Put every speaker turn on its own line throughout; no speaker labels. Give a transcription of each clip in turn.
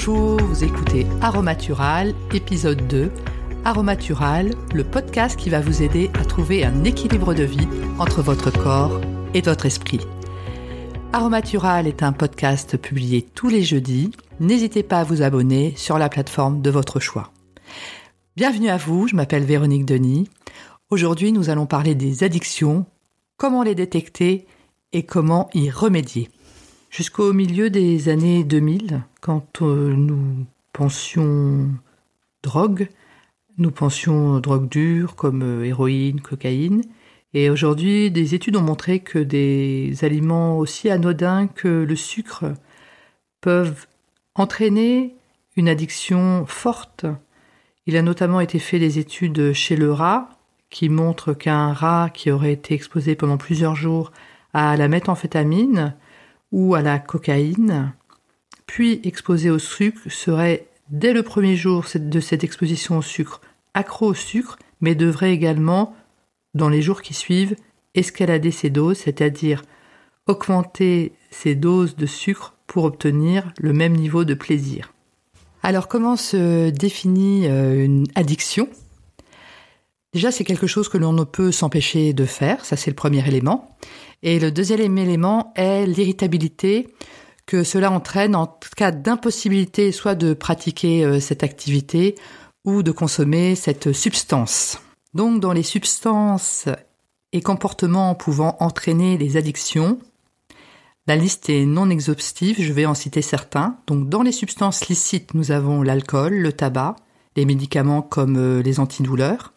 Bonjour, vous écoutez Aromatural, épisode 2. Aromatural, le podcast qui va vous aider à trouver un équilibre de vie entre votre corps et votre esprit. Aromatural est un podcast publié tous les jeudis. N'hésitez pas à vous abonner sur la plateforme de votre choix. Bienvenue à vous, je m'appelle Véronique Denis. Aujourd'hui, nous allons parler des addictions, comment les détecter et comment y remédier. Jusqu'au milieu des années 2000, quand euh, nous pensions drogue, nous pensions drogue dure comme euh, héroïne, cocaïne, et aujourd'hui des études ont montré que des aliments aussi anodins que le sucre peuvent entraîner une addiction forte. Il a notamment été fait des études chez le rat qui montrent qu'un rat qui aurait été exposé pendant plusieurs jours à la méthamphétamine ou à la cocaïne, puis exposé au sucre, serait dès le premier jour de cette exposition au sucre accro au sucre, mais devrait également, dans les jours qui suivent, escalader ses doses, c'est-à-dire augmenter ses doses de sucre pour obtenir le même niveau de plaisir. Alors comment se définit euh, une addiction? Déjà, c'est quelque chose que l'on ne peut s'empêcher de faire, ça c'est le premier élément. Et le deuxième élément est l'irritabilité que cela entraîne en cas d'impossibilité soit de pratiquer euh, cette activité ou de consommer cette substance. Donc dans les substances et comportements pouvant entraîner les addictions, la liste est non exhaustive, je vais en citer certains. Donc dans les substances licites, nous avons l'alcool, le tabac, les médicaments comme euh, les antidouleurs.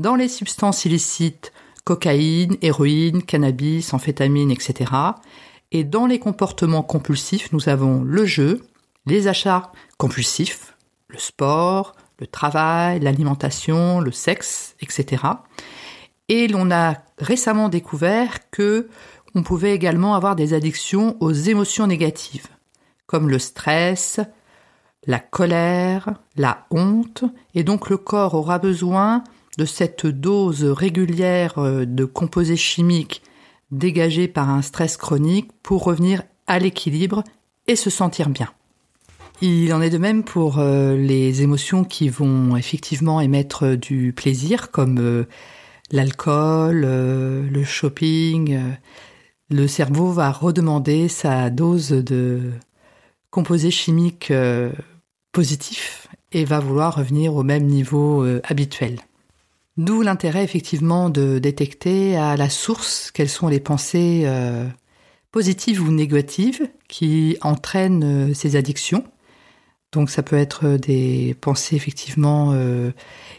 Dans les substances illicites, cocaïne, héroïne, cannabis, amphétamine, etc. Et dans les comportements compulsifs, nous avons le jeu, les achats compulsifs, le sport, le travail, l'alimentation, le sexe, etc. Et l'on a récemment découvert que on pouvait également avoir des addictions aux émotions négatives, comme le stress, la colère, la honte, et donc le corps aura besoin de cette dose régulière euh, de composés chimiques dégagés par un stress chronique pour revenir à l'équilibre et se sentir bien. Il en est de même pour euh, les émotions qui vont effectivement émettre du plaisir, comme euh, l'alcool, le shopping. Le cerveau va redemander sa dose de composés chimiques positifs et va vouloir revenir au même niveau habituel. D'où l'intérêt effectivement de détecter à la source quelles sont les pensées euh, positives ou négatives qui entraînent euh, ces addictions. Donc ça peut être des pensées effectivement euh,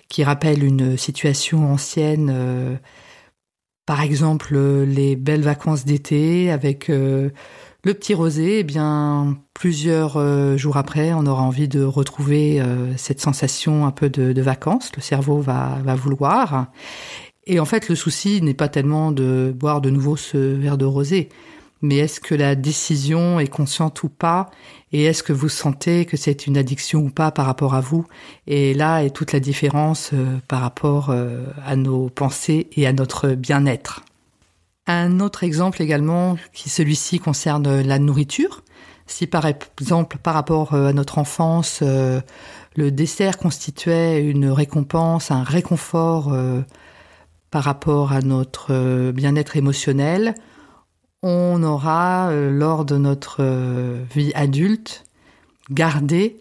qui rappellent une situation ancienne, par exemple les belles vacances d'été avec le petit rosé, eh bien, plusieurs euh, jours après, on aura envie de retrouver euh, cette sensation un peu de, vacances. Le cerveau va, va vouloir. Et en fait, le souci n'est pas tellement de boire de nouveau ce verre de rosé, mais est-ce que la décision est consciente ou pas? Et est-ce que vous sentez que c'est une addiction ou pas par rapport à vous? Et là est toute la différence euh, par rapport à nos pensées et à notre bien-être. Un autre exemple également, qui celui-ci concerne la nourriture. Si par exemple par rapport euh, à notre enfance, euh, le dessert constituait une récompense, un réconfort euh, par rapport à notre bien-être émotionnel, on aura, lors de notre vie adulte, gardé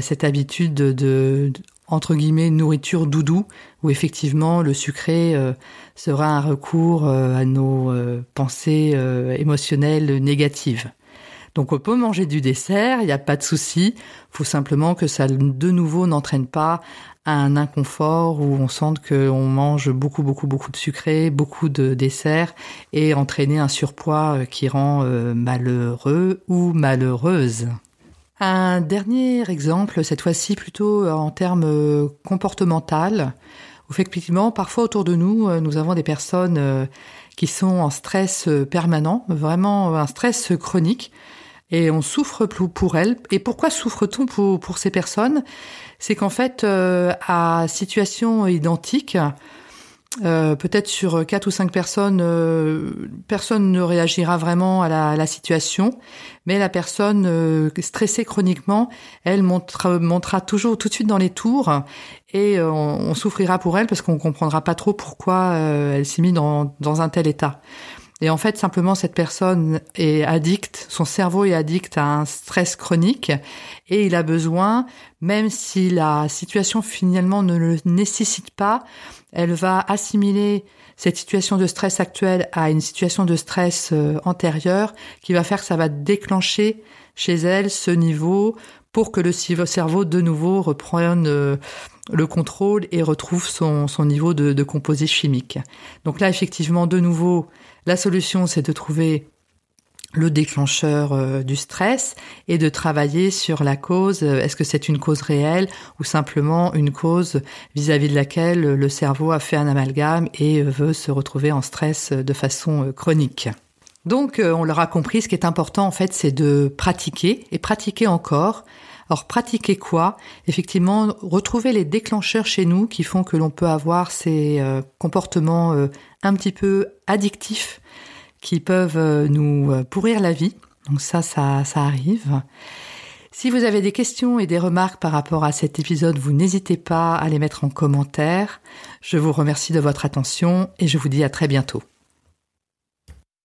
cette habitude de, entre guillemets nourriture doudou où effectivement le sucré euh, sera un recours euh, à nos euh, pensées émotionnelles négatives. Donc on peut manger du dessert, il n'y a pas de souci, faut simplement que ça de nouveau n'entraîne pas un inconfort où on sente qu'on mange beaucoup beaucoup beaucoup de sucré, beaucoup de dessert et entraîner un surpoids qui rend malheureux ou malheureuse. Un dernier exemple, cette fois-ci plutôt euh, en termes euh, comportemental, effectivement, parfois autour de nous, euh, nous avons des personnes qui sont en stress permanent, vraiment un stress chronique, et on souffre pour elles. Et pourquoi souffre-t-on pour ces personnes? C'est qu'en fait, à situation identique, euh, peut-être sur quatre ou cinq personnes, euh, personne ne réagira vraiment à la, situation, mais la personne euh, stressée chroniquement, elle montera, montera toujours tout de suite dans les tours et on, souffrira pour elle parce qu'on comprendra pas trop pourquoi elle s'est mise dans, dans un tel état. Et en fait, simplement, cette personne est addicte, son cerveau est addict à un stress chronique et il a besoin, même si la situation finalement ne le nécessite pas, elle va assimiler cette situation de stress actuelle à une situation de stress euh, antérieure qui va faire que ça va déclencher chez elle ce niveau pour que le cerveau de nouveau reprenne euh, le contrôle et retrouve son, niveau de, de composé chimique. Donc là, effectivement, de nouveau, la solution, c'est de trouver le déclencheur euh, du stress et de travailler sur la cause. Est-ce que c'est une cause réelle ou simplement une cause vis-à-vis de laquelle le cerveau a fait un amalgame et veut se retrouver en stress de façon euh, chronique? Donc, euh, on l'aura compris, ce qui est important en fait, c'est de pratiquer et pratiquer encore. Alors pratiquer quoi? Effectivement, retrouver les déclencheurs chez nous qui font que l'on peut avoir ces comportements un petit peu addictifs qui peuvent euh, nous euh, pourrir la vie. Donc ça, ça, ça arrive. Si vous avez des questions et des remarques par rapport à cet épisode, vous n'hésitez pas à les mettre en commentaire. Je vous remercie de votre attention et je vous dis à très bientôt.